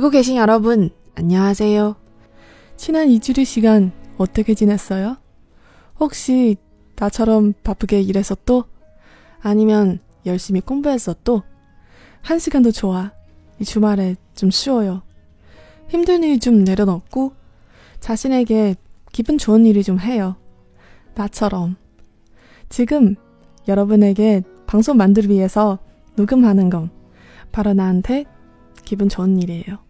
듣고 계신 여러분, 안녕하세요. 지난 2주의 시간 어떻게 지냈어요? 혹시 나처럼 바쁘게 일해서 또? 아니면 열심히 공부해서 또? 한 시간도 좋아. 이 주말에 좀 쉬어요. 힘든 일 좀 내려놓고 자신에게 기분 좋은 일을 좀 해요. 나처럼. 지금 여러분에게 방송 만들기 위해서 녹음하는 건 바로 나한테 기분 좋은 일이에요.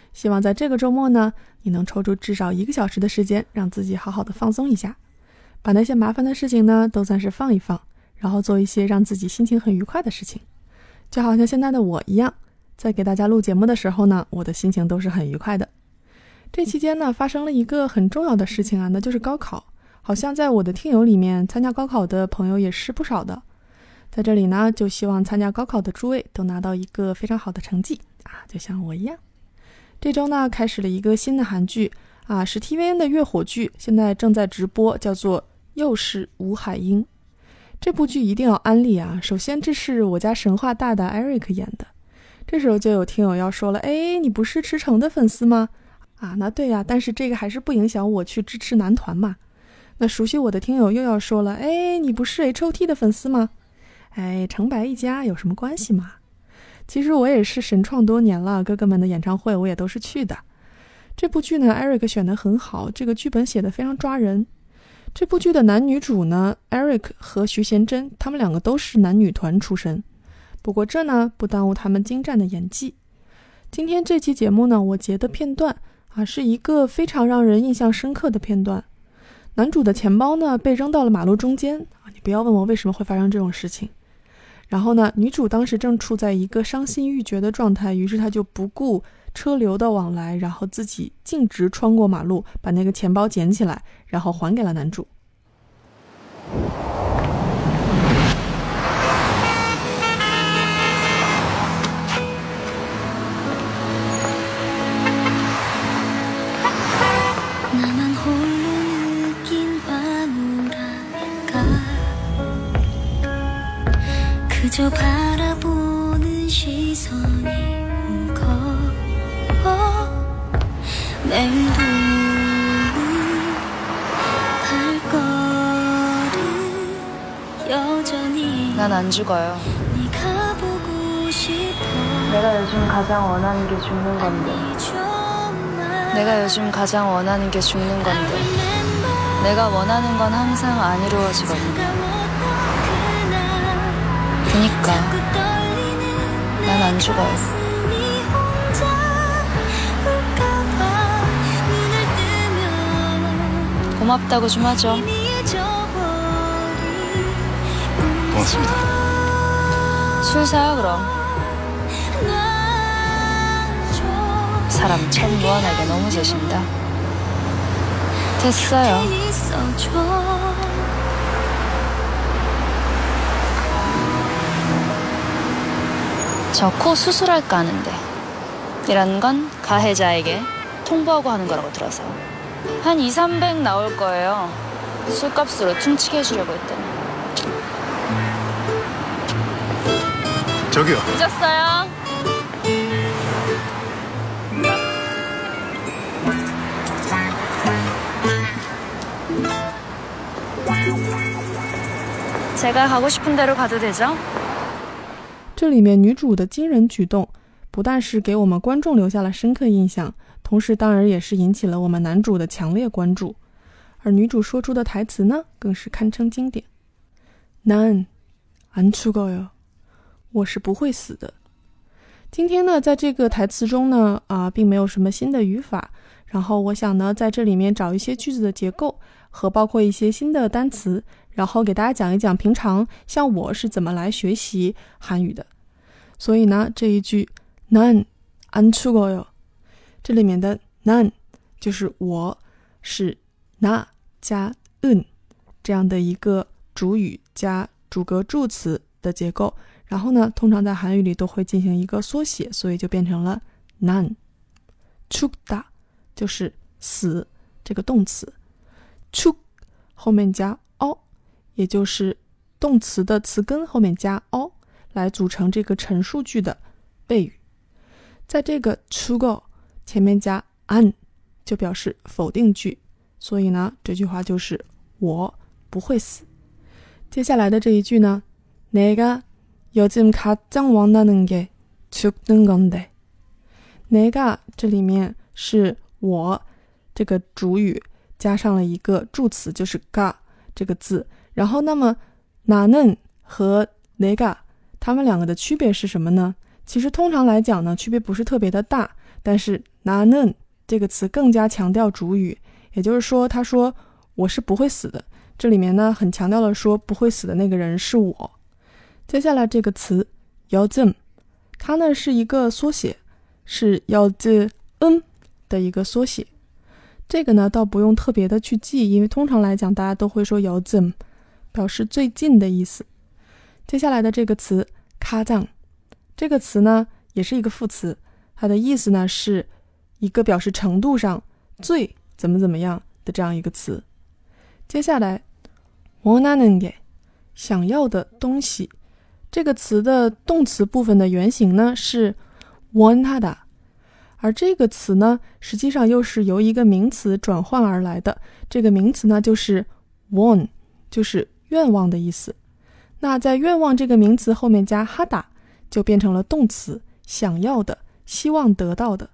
希望在这个周末呢，你能抽出至少一个小时的时间，让自己好好的放松一下，把那些麻烦的事情呢都算是放一放，然后做一些让自己心情很愉快的事情。就好像现在的我一样，在给大家录节目的时候呢，我的心情都是很愉快的。这期间呢，发生了一个很重要的事情啊，那就是高考。好像在我的听友里面，参加高考的朋友也是不少的。在这里呢，就希望参加高考的诸位都拿到一个非常好的成绩啊，就像我一样。这周呢，开始了一个新的韩剧啊，是 TVN 的月火剧，现在正在直播，叫做《又是吴海英》。这部剧一定要安利啊！首先，这是我家神话大大 Eric 演的。这时候就有听友要说了：“哎，你不是池诚的粉丝吗？”啊，那对呀，但是这个还是不影响我去支持男团嘛。那熟悉我的听友又要说了：“哎，你不是 HOT 的粉丝吗？”哎，成白一家有什么关系嘛？其实我也是神创多年了，哥哥们的演唱会我也都是去的。这部剧呢，Eric 选的很好，这个剧本写的非常抓人。这部剧的男女主呢，Eric 和徐贤真，他们两个都是男女团出身。不过这呢，不耽误他们精湛的演技。今天这期节目呢，我截的片段啊，是一个非常让人印象深刻的片段。男主的钱包呢，被扔到了马路中间啊！你不要问我为什么会发生这种事情。然后呢，女主当时正处在一个伤心欲绝的状态，于是她就不顾车流的往来，然后自己径直穿过马路，把那个钱包捡起来，然后还给了男主。 난 안 죽어요. 내가 요즘 가장 원하는 게 죽는 건데. 내가 요즘 가장 원하는 게 죽는 건데. 내가 원하는 건 항상 안 이루어지거든 요. 그니까 난 안 죽어요. 고맙다고 좀 하죠. 고맙습니다. 술 사요 그럼. 사람 참 무한하게 너무 재신다. 됐어요. 저 코 수술할까 하는데 이런 건 가해자에게 통보하고 하는 거라고 들어서 한 2, 300 나올 거예요. 술값으로 퉁치게 해주려고 했더니 저기요. 늦었어요. 제가 가고 싶은 대로 가도 되죠? 这里面女主的惊人举动，不但是给我们观众留下了深刻印象，同时当然也是引起了我们男主的强烈关注。而女主说出的台词呢，更是堪称经典。난안죽어 요， 我是不会死的。今天呢，在这个台词中呢，啊，并没有什么新的语法。然后我想呢，在这里面找一些句子的结构 和包括一些新的单词，然后给大家讲一讲平常像我是怎么来学习韩语的。所以呢，这一句난안죽어 요， 这里面的난 就是我是那加 n 这样的一个主语加主格助词的结构。然后呢，通常在韩语里都会进行一个缩写，所以就变成了 nan。죽다就是死这个动词， 죽后面加 o，也就是动词的词根后面加 o 来组成这个陈述句的谓语。在这个죽어前面加 an 就表示否定句，所以呢，这句话就是我不会死。接下来的这一句呢，내가요즘가장원하는게죽는건데내가这里面是我这个主语 加上了一个助词就是嘎这个字。然后那么 na 和 nega 它们两个的区别是什么呢？其实通常来讲呢区别不是特别的大但是 na nen 这个词更加强调主语。也就是说他说我是不会死的。这里面呢很强调的说不会死的那个人是我。接下来这个词要 them 它呢是一个缩写是要 the 嗯的一个缩写。这个呢倒不用特别的去记，因为通常来讲大家都会说요 즘， 表示最近的意思。接下来的这个词가 장， 这个词呢也是一个副词，它的意思呢是一个表示程度上最怎么怎么样的这样一个词。接下来원하는 게， 想要的东西。这个词的动词部分的原型呢是 want a， 而这个词呢实际上又是由一个名词转换而来的。这个名词呢就是 want，就是愿望的意思。那在愿望这个名词后面加哈达，就变成了动词，想要的、希望得到的。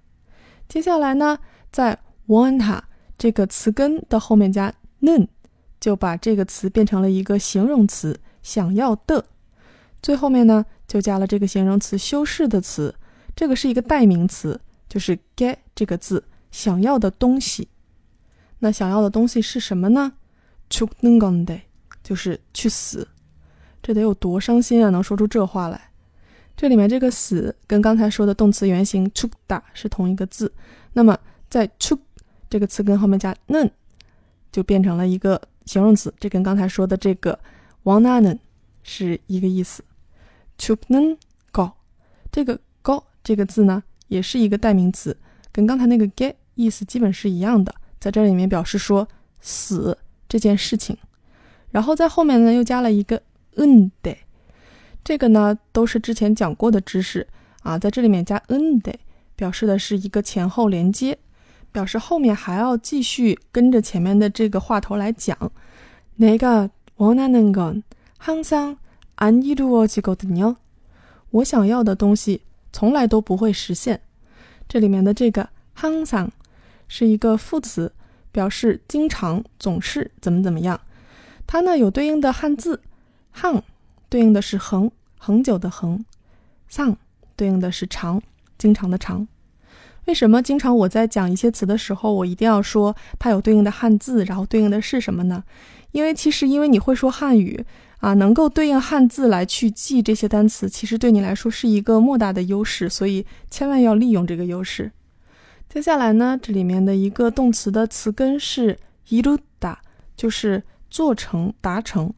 接下来呢，在 want 这个词根的后面加 n，就把这个词变成了一个形容词，想要的。最后面呢，就加了这个形容词修饰的词，这个是一个代名词，就是 get 这个字，想要的东西。那想要的东西是什么呢？죽는건 데， 就是去死。这得有多伤心啊！能说出这话来。这里面这个死跟刚才说的动词原形죽다是同一个字。那么在죽这个词根后面加는， 就变成了一个形容词。这跟刚才说的这个원하는是一个意思。죽는 거， 这个거这个字呢， 也是一个代名词，跟刚才那个게意思基本是一样的，在这里面表示说死这件事情。然后在后面呢，又加了一个은 데， 这个呢都是之前讲过的知识啊，在这里面加은 데， 表示的是一个前后连接，表示后面还要继续跟着前面的这个话头来讲。내가원하는건항상 안이루어지거든 요。 我想要的东西 从来都不会实现。这里面的这个 hang song 是一个副词表示经常总是怎么怎么样。它呢有对应的汉字 hang 对应的是恒恒久的恒 song 对应的是长经常的长。为什么经常我在讲一些词的时候我一定要说它有对应的汉字然后对应的是什么呢？因为其实因为你会说汉语啊，能够对应汉字来去记这些单词，其实对你来说是一个莫大的优势，所以千万要利用这个优势。接下来呢，这里面的一个动词的词根是이루 다， 就是做成、达成。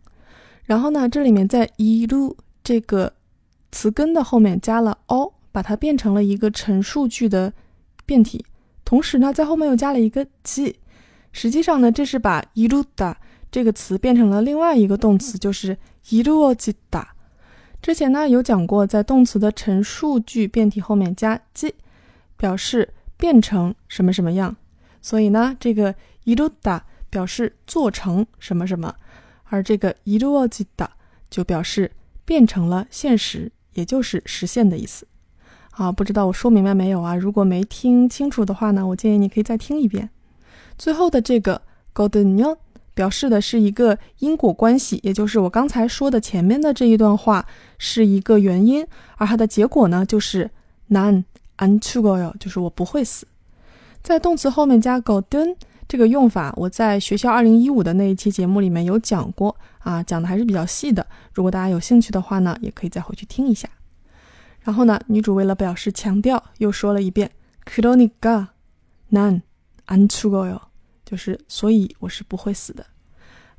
然后呢，这里面在이루这个词根的后面加了 o，把它变成了一个陈述句的变体，同时呢，在后面又加了一个 g，实际上呢，这是把이루다 这个词变成了另外一个动词，就是之前呢有讲过，在动词的陈述句变体后面加，表示变成什么什么样。所以呢，这个一就打表示做成什么什么，而这个就表示变成了现实，也就是实现的意思。好，不知道我说明白没有啊？如果没听清楚的话呢，我建议你可以再听一遍。最后的这个。表示的是一个因果关系也就是我刚才说的前面的这一段话是一个原因而它的结果呢就是 none untrue oil 就是我不会死。在动词后面加 golden 这个用法我在学校二零一五的那一期节目里面有讲过啊讲的还是比较细的如果大家有兴趣的话呢也可以再回去听一下。然后呢女主为了表示强调又说了一遍 kronica none untrue oil 就是所以我是不会死的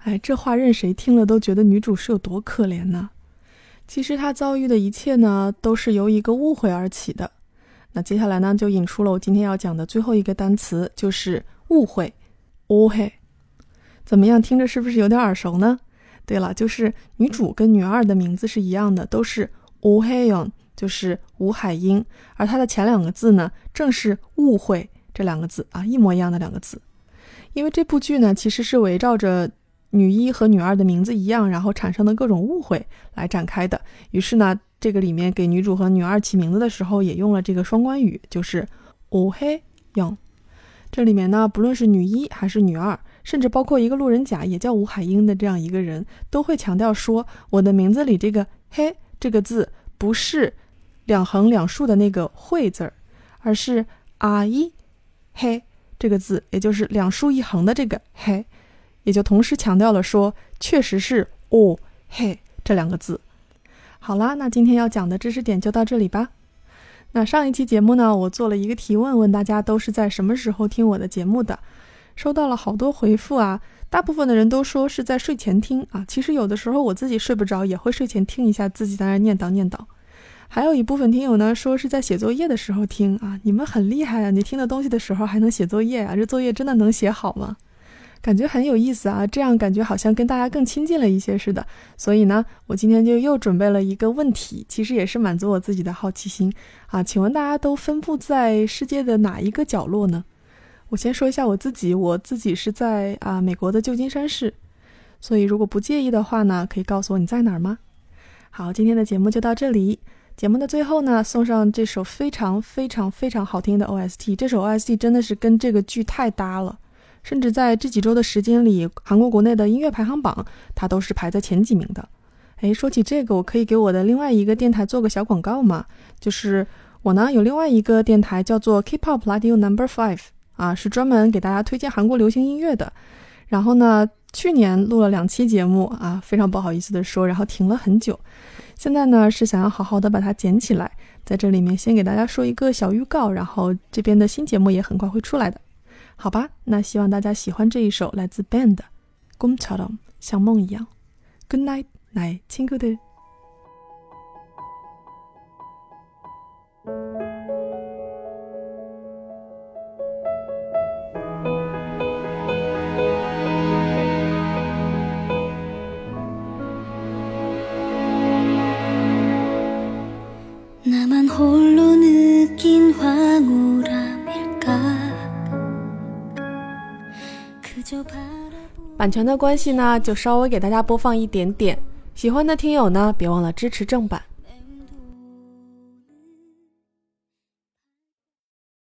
哎，这话任谁听了都觉得女主是有多可怜呢？其实她遭遇的一切呢，都是由一个误会而起的。那接下来呢，就引出了我今天要讲的最后一个单词，就是误会。误会，怎么样？听着是不是有点耳熟呢？对了，就是女主跟女二的名字是一样的，都是吴海英，就是吴海英。而她的前两个字呢，正是误会这两个字啊，一模一样的两个字。因为这部剧呢，其实是围绕着。女一和女二的名字一样，然后产生的各种误会来展开的。于是呢，这个里面给女主和女二起名字的时候，也用了这个双关语，就是“乌黑英”。这里面呢，不论是女一还是女二，甚至包括一个路人甲也叫吴海英的这样一个人，都会强调说，我的名字里这个“黑”这个字不是两横两竖的那个“会”字儿，而是“啊一黑”这个字，也就是两竖一横的这个“黑”。也就同时强调了说，确实是哦嘿这两个字。好啦，那今天要讲的知识点就到这里吧。那上一期节目呢，我做了一个提问，问大家都是在什么时候听我的节目的，收到了好多回复啊。大部分的人都说是在睡前听啊，其实有的时候我自己睡不着，也会睡前听一下，自己在那念叨念叨。还有一部分听友呢，说是在写作业的时候听啊，你们很厉害啊，你听的东西的时候还能写作业啊，这作业真的能写好吗？感觉很有意思啊，这样感觉好像跟大家更亲近了一些似的。所以呢，我今天就又准备了一个问题，其实也是满足我自己的好奇心啊。请问大家都分布在世界的哪一个角落呢？我先说一下我自己，我自己是在啊美国的旧金山市。所以如果不介意的话呢，可以告诉我你在哪儿吗？好，今天的节目就到这里。节目的最后呢，送上这首非常非常非常好听的 OST。这首 OST 真的是跟这个剧太搭了。甚至在这几周的时间里，韩国国内的音乐排行榜，它都是排在前几名的。哎，说起这个，我可以给我的另外一个电台做个小广告吗？就是我呢有另外一个电台叫做 K-pop Radio Number Five，啊，是专门给大家推荐韩国流行音乐的。然后呢，去年录了两期节目啊，非常不好意思的说，然后停了很久。现在呢是想要好好的把它捡起来，在这里面先给大家说一个小预告，然后这边的新节目也很快会出来的。好吧，那希望大家喜欢这一首来自 Band《꿈처럼》，像梦一样。Good night，来，亲哥的。 版权的关系呢，就稍微给大家播放一点点。喜欢的听友呢，别忘了支持正版。